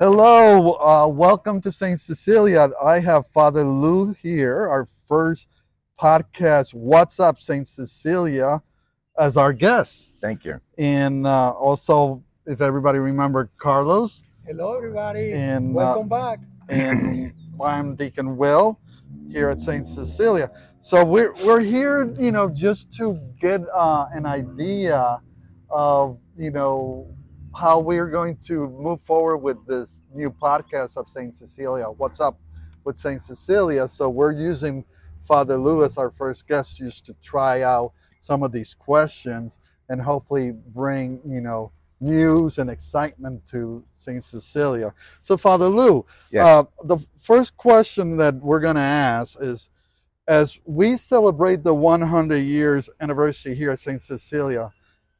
Hello, uh, welcome to St. Cecelia. I have Father Lou here, our first podcast, What's Up, St. Cecelia, as our guest. Thank you. And uh, also, if everybody remember, Carlos. Hello, everybody. And, uh, Welcome back. And I'm Deacon Wil here at St. Cecelia. So we're, we're here, you know, just to get uh, an idea of, you know, how we're going to move forward with this new podcast of St. Cecelia. What's up with St. Cecelia? So we're using Father Louis, our first guest, just to try out some of these questions and hopefully bring, you know, news and excitement to St. Cecelia. So, Father Lou, Yes. uh, the first question that we're going to ask is as we celebrate the 100 years anniversary here at St. Cecelia,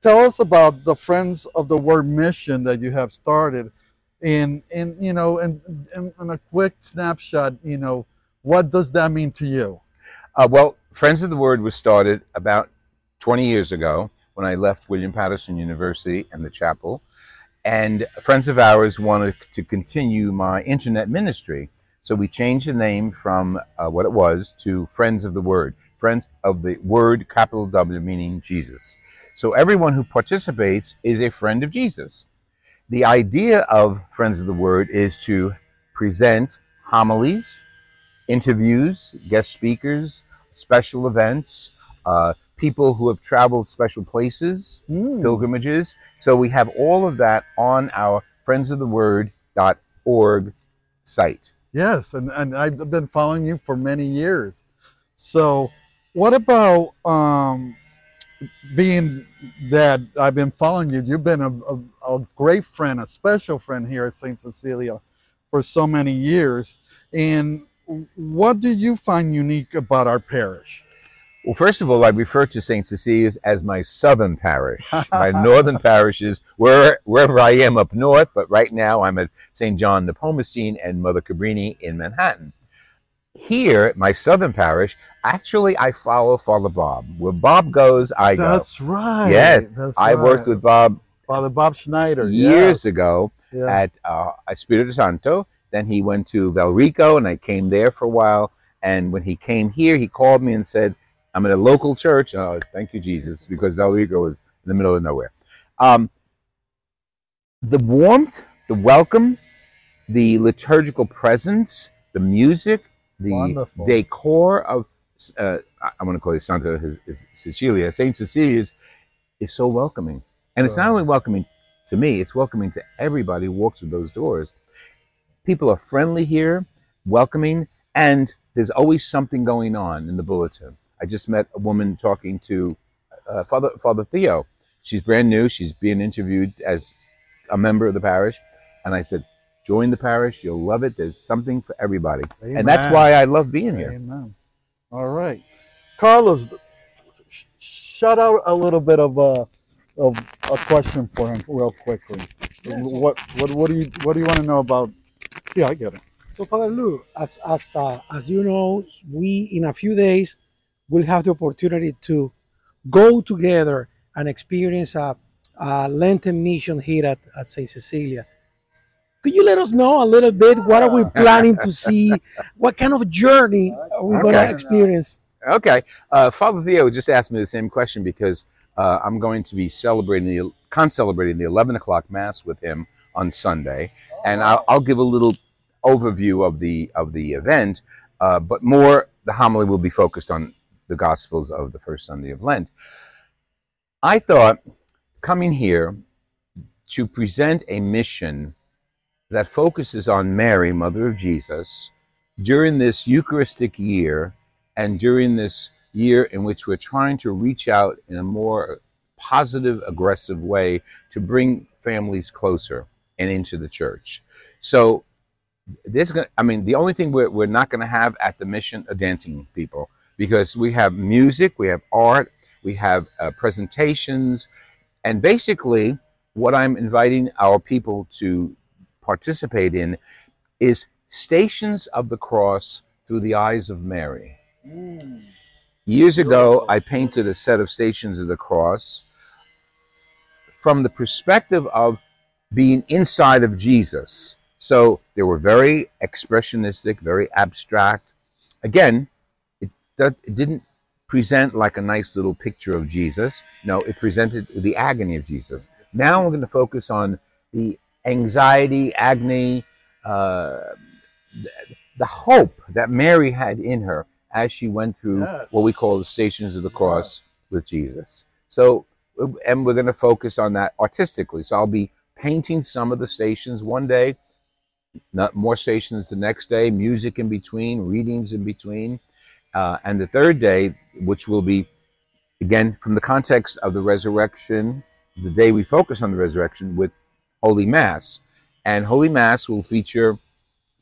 tell us about the Friends of the Word mission that you have started. In, in you know, in, in a quick snapshot, you know, what does that mean to you? Uh, well, Friends of the Word was started about 20 years ago when I left William Paterson University and the chapel. And friends of ours wanted to continue my internet ministry. So we changed the name from uh, what it was to Friends of the Word. Friends of the Word, capital W, meaning Jesus. So everyone who participates is a friend of Jesus. The idea of Friends of the Word is to present homilies, interviews, guest speakers, special events, uh, people who have traveled special places, Mm. pilgrimages. So we have all of that on our Friends of the friendsoftheword.org site. Yes, and, and I've been following you for many years. So, what about um, being that I've been following you? You've been a, a, a great friend, a special friend here at St. Cecelia for so many years. And what do you find unique about our parish? Well, first of all, I refer to St. Cecelia's as my southern parish. my northern parishes, where, wherever I am up north, but right now I'm at St. John Nepomucene and Mother Cabrini in Manhattan. Here, my southern parish, actually I follow Father Bob. Where Bob goes, I go. That's right. Yes, that's I worked with Bob Father Bob Schneider years ago Yeah, yeah. at uh, Espiritu Santo. Then he went to Valrico, and I came there for a while. And when he came here, he called me and said, "I'm at a local church." Oh, thank you, Jesus, because Valrico was in the middle of nowhere. Um, the warmth, the welcome, the liturgical presence, the music, the Wonderful. decor of uh, I- I'm going to call it Santa his, his Cecelia, Saint Cecelia's, is so welcoming. And it's not only welcoming to me, it's welcoming to everybody who walks through those doors. People are friendly here, welcoming, and there's always something going on in the bulletin. I just met a woman talking to uh, Father Father Theo. She's brand new. She's being interviewed as a member of the parish, and I said, "Join the parish. You'll love it. There's something for everybody." And that's why I love being here. Amen. All right, Carlos, shout out a little bit of a of a question for him, real quickly. Yes. What what what do you what do you want to know about? Yeah, I get it. So, Father Lou, as as uh, as you know, we in a few days will have the opportunity to go together and experience a, a Lenten mission here at, at Saint Cecelia. Could you let us know a little bit what are we planning to see? What kind of journey are we going to experience? Okay. Uh, Father Theo just asked me the same question because uh, I'm going to be celebrating the con-celebrating the 11 o'clock mass with him on Sunday, and I'll, I'll give a little overview of the of the event, uh, but more the homily will be focused on the Gospels of the first Sunday of Lent. I thought coming here to present a mission that focuses on Mary, Mother of Jesus, during this Eucharistic year and during this year in which we're trying to reach out in a more positive, aggressive way to bring families closer and into the church. So there's going to, I mean, the only thing we're, we're not going to have at the mission are dancing people because we have music, we have art, we have uh, presentations, and basically what I'm inviting our people to participate in is stations of the cross through the eyes of Mary. Hmm. Years ago, I painted a set of stations of the cross from the perspective of being inside of Jesus. So they were very expressionistic, very abstract. Again, it, it didn't present like a nice little picture of Jesus. No, it presented the agony of Jesus. Now I'm going to focus on the anxiety, agony, uh, the, hope that Mary had in her as she went through Yes. what we call the stations of the cross with Jesus. So, and we're going to focus on that artistically. So I'll be painting some of the stations one day, not more stations the next day, music in between, readings in between. Uh, and the third day, which will be, again, from the context of the resurrection, the day we focus on the resurrection with Holy Mass. And Holy Mass will feature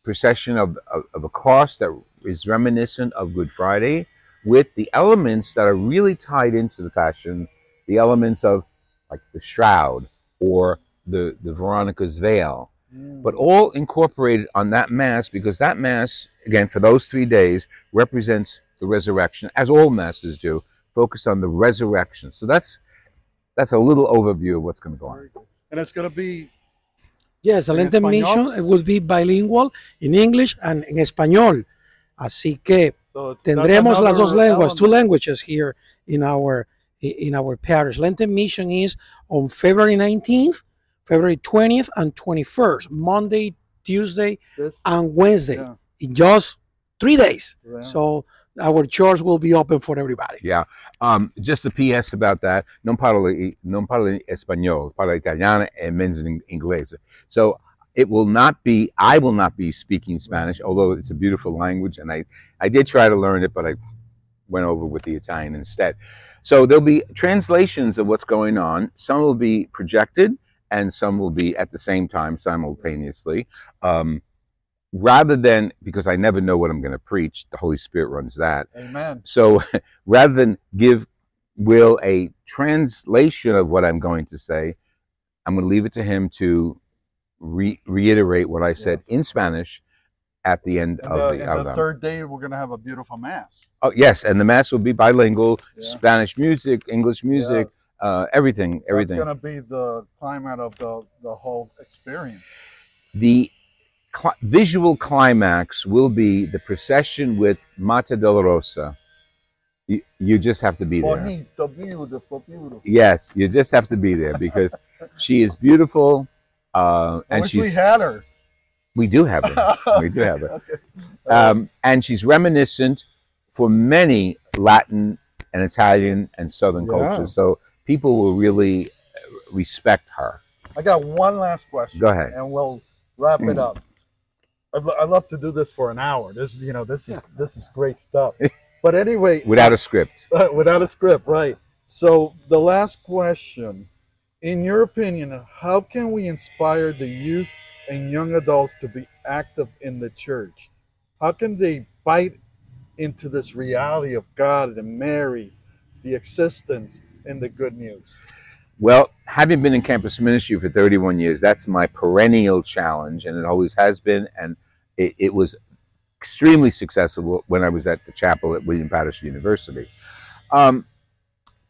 procession of, of, of a cross that is reminiscent of Good Friday with the elements that are really tied into the Passion, the elements of like the shroud or the, the Veronica's veil, Mm. but all incorporated on that Mass because that Mass, again, for those three days, represents the resurrection, as all Masses do, focus on the resurrection. So that's that's a little overview of what's going to go on. And it's going to be Yes, the Lenten? Mission it will be bilingual in English and en español. Así que so tendremos las dos lenguas, two languages here in our in our parish. Lenten Mission is on February 19th, February 20th, and 21st, Monday, Tuesday, This- and Wednesday, yeah, in just three days. yeah. So our church will be open for everybody. Yeah. Um, just a PS about that. Non parlo, non parlo español, parlo italiano and in inglese. So it will not be, I will not be speaking Spanish, although it's a beautiful language. And I, I did try to learn it, but I went over with the Italian instead. So there'll be translations of what's going on. Some will be projected and some will be at the same time simultaneously. Um, rather than, because I never know what I'm going to preach, the Holy Spirit runs that. Amen. So rather than give Wil a translation of what I'm going to say, I'm going to leave it to him to re- reiterate what I said in Spanish at the end And of the, the, and the third day, we're going to have a beautiful mass. Oh yes, and the mass will be bilingual, Yeah. Spanish music, English music, Yes. uh, everything, everything. That's going to be the climate of the, the whole experience. The cl- visual climax will be the procession with Mater Dolorosa. You, you just have to be there. Bonito, beautiful, beautiful. Yes, you just have to be there because she is beautiful, uh, I and wish she's we had her. we do have her, we do have her, Okay. Um, and she's reminiscent for many Latin and Italian and Southern Yeah. cultures. So people will really uh, respect her. I got one last question. Go ahead. and we'll wrap it Mm. up. I'd, I'd love to do this for an hour. This, you know, this is this is great stuff. But anyway, Without a script, without a script, right? So the last question, in your opinion, how can we inspire the youth and young adults to be active in the church? How can they bite into this reality of God and Mary, the existence and the good news? Well, having been in campus ministry for 31 years, that's my perennial challenge, and it always has been. And it, it was extremely successful when I was at the chapel at William Paterson University. Um,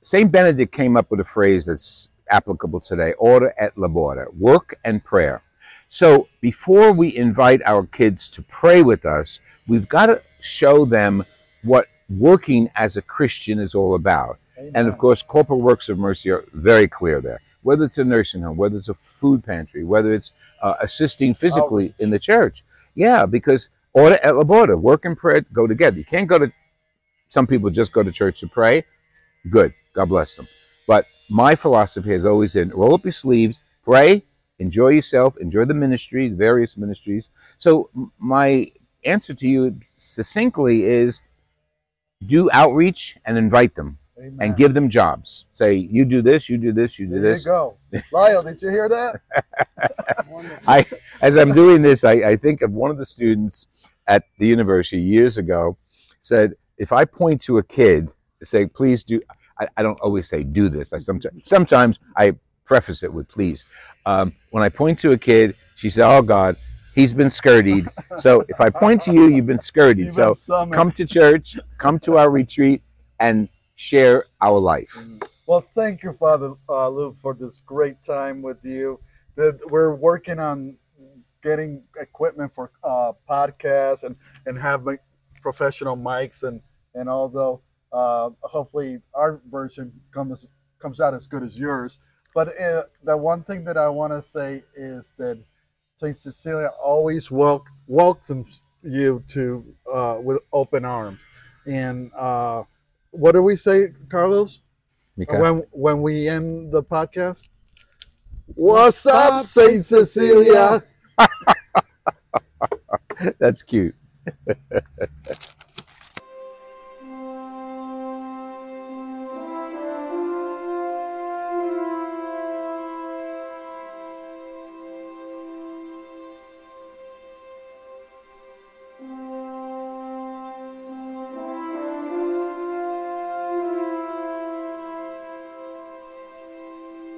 St. Benedict came up with a phrase that's applicable today ora et labora, work and prayer. So before we invite our kids to pray with us, we've got to show them what working as a Christian is all about. And of course, corporal works of mercy are very clear there. Whether it's a nursing home, whether it's a food pantry, whether it's uh, assisting physically in the church. Yeah, because ora uh, et labora, work and prayer go together. You can't go to, some people just go to church to pray. Good. God bless them. But my philosophy has always been roll up your sleeves, pray, enjoy yourself, enjoy the ministry, various ministries. So my answer to you succinctly is do outreach and invite them Amen. and give them jobs. Say, you do this, you do this, you do There this. you go. Lyle, did you hear that? I, as I'm doing this, I, I think of one of the students at the university years ago said, if I point to a kid, say, please do, I, I don't always say do this. I sometimes, sometimes I preface it with please. Um, when I point to a kid, she said, oh God, he's been skirted. So if I point to you, you've been skirted. Even So summoned. come to church, come to our retreat, and share our life. Well, thank you, Father uh, Lou, for this great time with you. That we're working on getting equipment for uh, podcasts and and having professional mics and and although uh, hopefully our version comes comes out as good as yours. But uh, the one thing that I want to say is that Saint Cecelia always wel- welcomes you to uh, with open arms. And uh, what do we say, Carlos? Because when when we end the podcast. What's up, Saint Cecelia? that's cute.